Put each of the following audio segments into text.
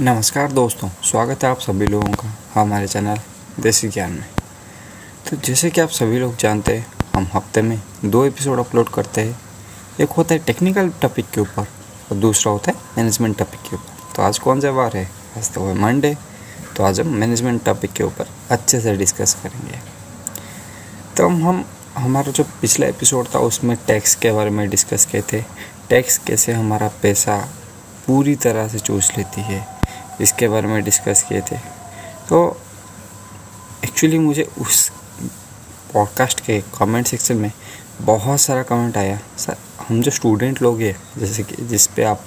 नमस्कार दोस्तों, स्वागत है आप सभी लोगों का हमारे चैनल देसी ज्ञान में। तो जैसे कि आप सभी लोग जानते हैं, हम हफ़्ते में दो एपिसोड अपलोड करते हैं। एक होता है टेक्निकल टॉपिक के ऊपर और दूसरा होता है मैनेजमेंट टॉपिक के ऊपर। तो आज कौन सा बार है? आज तो है मंडे तो आज हम मैनेजमेंट टॉपिक के ऊपर अच्छे से डिस्कस करेंगे। तो हम हमारा जो पिछला एपिसोड था, उसमें टैक्स के बारे में डिस्कस किए थे। टैक्स कैसे हमारा पैसा पूरी तरह से चूस लेती है इसके बारे में डिस्कस किए थे। तो एक्चुअली मुझे उस पॉडकास्ट के कमेंट सेक्शन में बहुत सारा कमेंट आया। सर, हम जो स्टूडेंट लोग हैं, जैसे कि जिस पे आप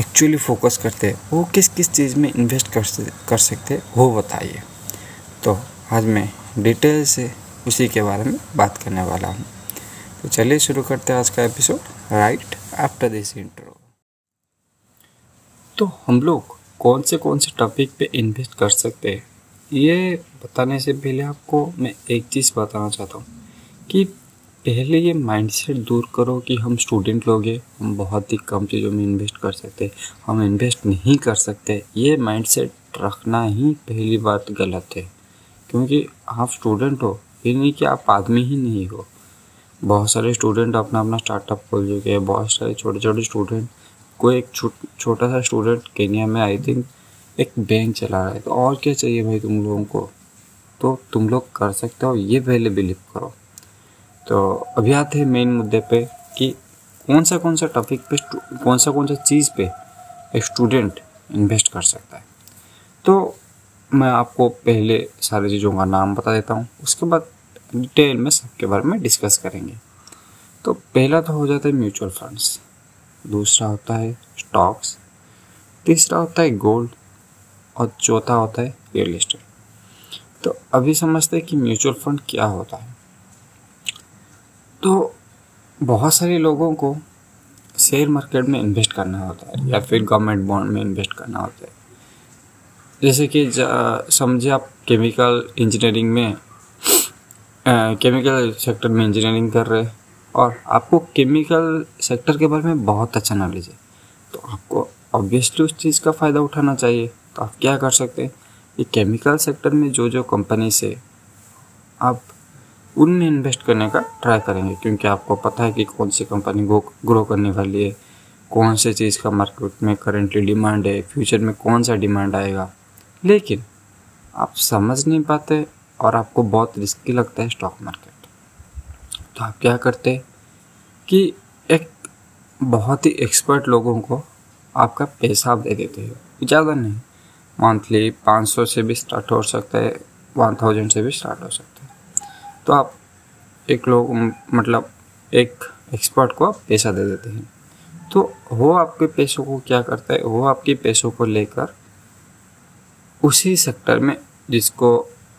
एक्चुअली फोकस करते हैं, वो किस किस चीज़ में इन्वेस्ट कर कर सकते वो बताइए। तो आज मैं डिटेल से उसी के बारे में बात करने वाला हूँ। तो चलिए शुरू करते हैं आज का episode right after this intro तो हम लोग कौन से कौन से टॉपिक पे इन्वेस्ट कर सकते हैं? ये बताने से पहले आपको मैं एक चीज़ बताना चाहता हूँ कि पहले ये माइंडसेट दूर करो कि हम स्टूडेंट लोग हैं, हम बहुत ही कम चीज़ों में इन्वेस्ट कर सकते हम इन्वेस्ट नहीं कर सकते। ये माइंडसेट रखना ही पहली बात गलत है, क्योंकि आप स्टूडेंट हो, ये नहीं कि आप आदमी ही नहीं हो। बहुत सारे स्टूडेंट अपना अपना स्टार्टअप खोल चुके हैं, बहुत सारे छोटे छोटे स्टूडेंट कोई एक छोटा सा स्टूडेंट केनिया में आई थिंक एक बैंक चला रहा है। तो और क्या चाहिए भाई तुम लोगों को? तो तुम लोग कर सकते हो, ये पहले बिलीव करो। तो अभी आते हैं मेन मुद्दे पे कि कौन सा कौन सा टॉपिक पे कौन सा कौन सा चीज़ पे एक स्टूडेंट इन्वेस्ट कर सकता है। तो मैं आपको पहले सारी चीज़ों का नाम बता देता हूँ, उसके बाद डिटेल में सबके बारे में डिस्कस करेंगे। तो पहला तो हो जाता है म्यूचुअल फंड्स दूसरा होता है स्टॉक्स, तीसरा होता है गोल्ड और चौथा होता है रियल इस्टेट तो अभी समझते हैं कि म्यूचुअल फंड क्या होता है। तो बहुत सारे लोगों को शेयर मार्केट में इन्वेस्ट करना होता है या फिर गवर्नमेंट बॉन्ड में इन्वेस्ट करना होता है। जैसे कि समझे आप केमिकल इंजीनियरिंग में केमिकल सेक्टर में इंजीनियरिंग कर रहे हैं। और आपको केमिकल सेक्टर के बारे में बहुत अच्छा नॉलेज है। तो आपको ऑब्वियसली उस चीज़ का फ़ायदा उठाना चाहिए। तो आप क्या कर सकते हैं? ये केमिकल सेक्टर में जो जो कंपनी से आप उनमें इन्वेस्ट करने का ट्राई करेंगे। क्योंकि आपको पता है कि कौन सी कंपनी ग्रो करने वाली है, कौन से चीज़ का मार्केट में करेंटली डिमांड है फ्यूचर में कौन सा डिमांड आएगा। लेकिन आप समझ नहीं पाते और आपको बहुत रिस्की लगता है स्टॉक मार्केट तो आप क्या करते कि एक बहुत ही एक्सपर्ट लोगों को आपका पैसा दे देते हो। ज़्यादा नहीं मंथली पाँच सौ से भी स्टार्ट हो सकता है वन थाउज़ेंड से भी स्टार्ट हो सकता है। तो आप एक लोग मतलब एक एक्सपर्ट को आप पैसा दे देते हैं। तो वो आपके पैसों को क्या करता है, वो आपके पैसों को लेकर उसी सेक्टर में जिसको,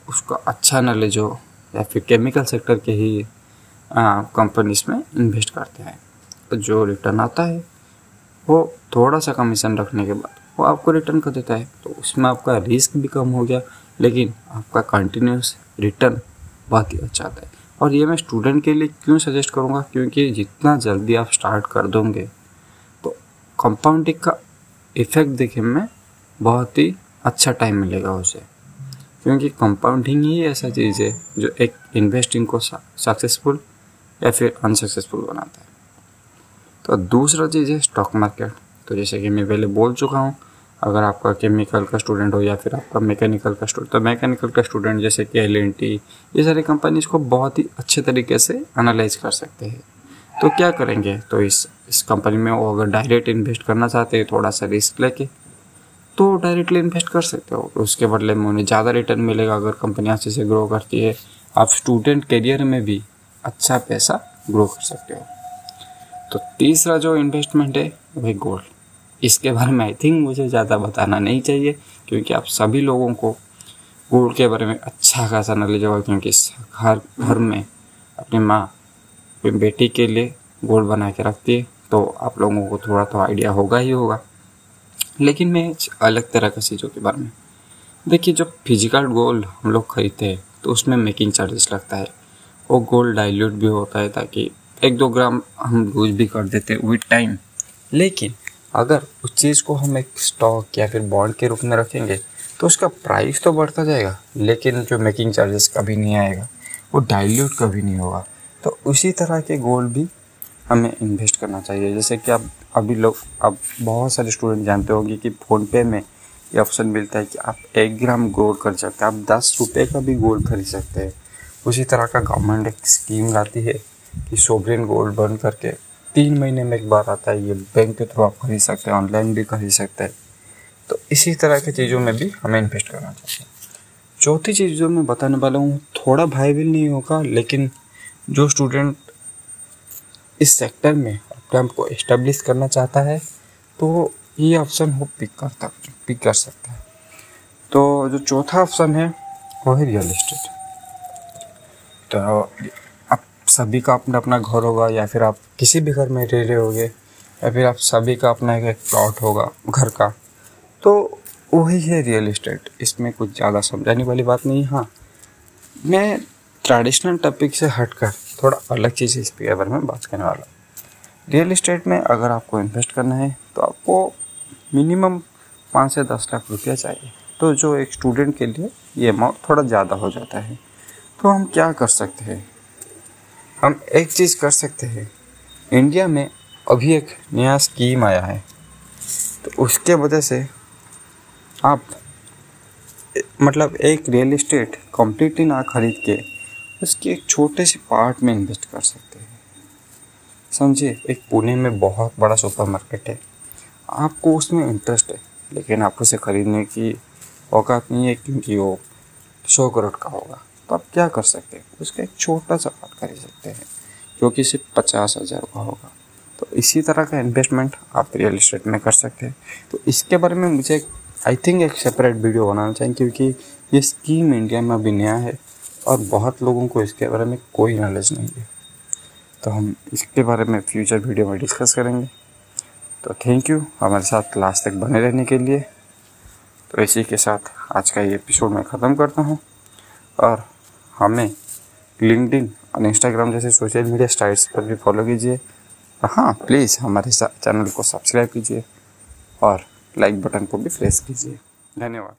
उसका अच्छा नॉलेज हो, या फिर केमिकल सेक्टर के ही कंपनीज़ में इन्वेस्ट करते हैं। तो जो रिटर्न आता है, वो थोड़ा सा कमीशन रखने के बाद वो आपको रिटर्न कर देता है। तो उसमें आपका रिस्क भी कम हो गया, लेकिन आपका कंटिन्यूस रिटर्न बहुत ही अच्छा आता है। और ये मैं स्टूडेंट के लिए क्यों सजेस्ट करूँगा? क्योंकि जितना जल्दी आप स्टार्ट कर दोगे तो कंपाउंडिंग का इफ़ेक्ट देखे में, बहुत ही अच्छा टाइम मिलेगा उसे। क्योंकि कंपाउंडिंग ही ऐसा चीज़ है, जो एक इन्वेस्टिंग को सक्सेसफुल या फिर अनसक्सेसफुल बनाता है। तो दूसरा चीज़ है स्टॉक मार्केट तो जैसे कि मैं पहले बोल चुका हूँ, अगर आपका केमिकल का स्टूडेंट हो या फिर आपका मैकेनिकल का स्टूडेंट तो मैकेनिकल का स्टूडेंट जैसे कि एलएनटी ये सारी कंपनी इसको बहुत ही अच्छे तरीके से एनालाइज कर सकते हैं। तो क्या करेंगे? तो इस इस कंपनी में वो अगर डायरेक्ट इन्वेस्ट करना चाहते हैं, थोड़ा सा रिस्क लेके तो डायरेक्टली इन्वेस्ट कर सकते हो। उसके बदले में उन्हें ज़्यादा रिटर्न मिलेगा अगर कंपनी अच्छे से ग्रो करती है। आप स्टूडेंट करियर में भी अच्छा पैसा ग्रो कर सकते हो। तो तीसरा जो इन्वेस्टमेंट है, वही गोल्ड इसके बारे में आई थिंक मुझे ज़्यादा बताना नहीं चाहिए, क्योंकि आप सभी लोगों को गोल्ड के बारे में अच्छा खासा नॉलेज होगा, क्योंकि हर घर में अपनी माँ, अपनी बेटी के लिए गोल्ड बना के रखती है तो आप लोगों को थोड़ा तो आइडिया होगा ही होगा। लेकिन मैं अलग तरह का चीज़ों के बारे में। देखिए जब फ़िज़िकल गोल्ड हम लोग खरीदते हैं तो उसमें मेकिंग चार्जेस लगता है। वो गोल्ड डाइल्यूट भी होता है ताकि एक दो ग्राम हम लूज भी कर देते हैं विथ टाइम लेकिन अगर उस चीज़ को हम एक स्टॉक या फिर बॉन्ड के रूप में रखेंगे तो उसका प्राइस तो बढ़ता जाएगा, लेकिन जो मेकिंग चार्जेस कभी नहीं आएगा, वो डाइल्यूट कभी नहीं होगा। तो उसी तरह के गोल्ड भी हमें इन्वेस्ट करना चाहिए। जैसे कि आप, अभी लोग अब बहुत सारे स्टूडेंट जानते होंगे कि फ़ोनपे में ये ऑप्शन मिलता है कि आप एक ग्राम गोल्ड खरीद सकते हैं, आप दस रुपये का भी गोल्ड खरीद सकते हैं। उसी तरह का गवर्नमेंट एक स्कीम लाती है कि सोवरेन गोल्ड बन करके तीन महीने में एक बार आता है, ये बैंक के थ्रू आप खरीद सकते हैं ऑनलाइन भी खरीद सकते हैं। तो इसी तरह की चीज़ों में भी हमें इन्वेस्ट करना चाहिए। चौथी चीज़ जो मैं बताने वाला हूँ, थोड़ा भाईबिल नहीं होगा, लेकिन जो स्टूडेंट इस सेक्टर में अपने आप को इस्टेब्लिश करना चाहता है तो ये ऑप्शन वो पिक करता पिक कर सकता है। तो जो चौथा ऑप्शन है, वो है रियल इस्टेट तो आप सभी का अपना अपना घर होगा या फिर आप किसी भी घर में रह रहे होगे या फिर आप सभी का अपना एक प्लॉट होगा घर का तो वही है रियल इस्टेट इसमें कुछ ज़्यादा समझाने वाली बात नहीं हाँ। मैं ट्रेडिशनल टॉपिक से हटकर थोड़ा अलग चीज़ इसके बारे में बात करने वाला रियल इस्टेट में अगर आपको इन्वेस्ट करना है तो आपको मिनिमम पाँच से दस लाख रुपया चाहिए। तो जो एक स्टूडेंट के लिए ये अमाउंट थोड़ा ज़्यादा हो जाता है। तो हम क्या कर सकते हैं? हम एक चीज़ कर सकते हैं। इंडिया में अभी एक नया स्कीम आया है। तो उसके वजह से आप मतलब एक रियल इस्टेट कम्प्लीटली ना खरीद के उसके एक छोटे से पार्ट में इन्वेस्ट कर सकते हैं। समझिए एक पुणे में बहुत बड़ा सुपर मार्केट है। आपको उसमें इंटरेस्ट है, लेकिन आपको उसे खरीदने की औकात नहीं है, क्योंकि वो सौ करोड़ का होगा। तो आप क्या कर सकते हैं? उसका एक छोटा सा पार्ट खरीद सकते हैं, जो कि सिर्फ़ पचास हज़ार का होगा। तो इसी तरह का इन्वेस्टमेंट आप रियल इस्टेट में कर सकते हैं। तो इसके बारे में मुझे आई थिंक एक सेपरेट वीडियो बनाना चाहिए, क्योंकि ये स्कीम इंडिया में अभी नया है और बहुत लोगों को इसके बारे में कोई नॉलेज नहीं है। तो हम इसके बारे में फ्यूचर वीडियो में डिस्कस करेंगे। तो थैंक यू हमारे साथ लास्ट तक बने रहने के लिए। तो इसी के साथ आज का ये एपिसोड मैं ख़त्म करता हूँ। और हमें लिंकडिन और इंस्टाग्राम जैसे सोशल मीडिया साइट्स पर भी फॉलो कीजिए। हाँ प्लीज़ हमारे चैनल को सब्सक्राइब कीजिए और लाइक बटन को भी प्रेस कीजिए। धन्यवाद।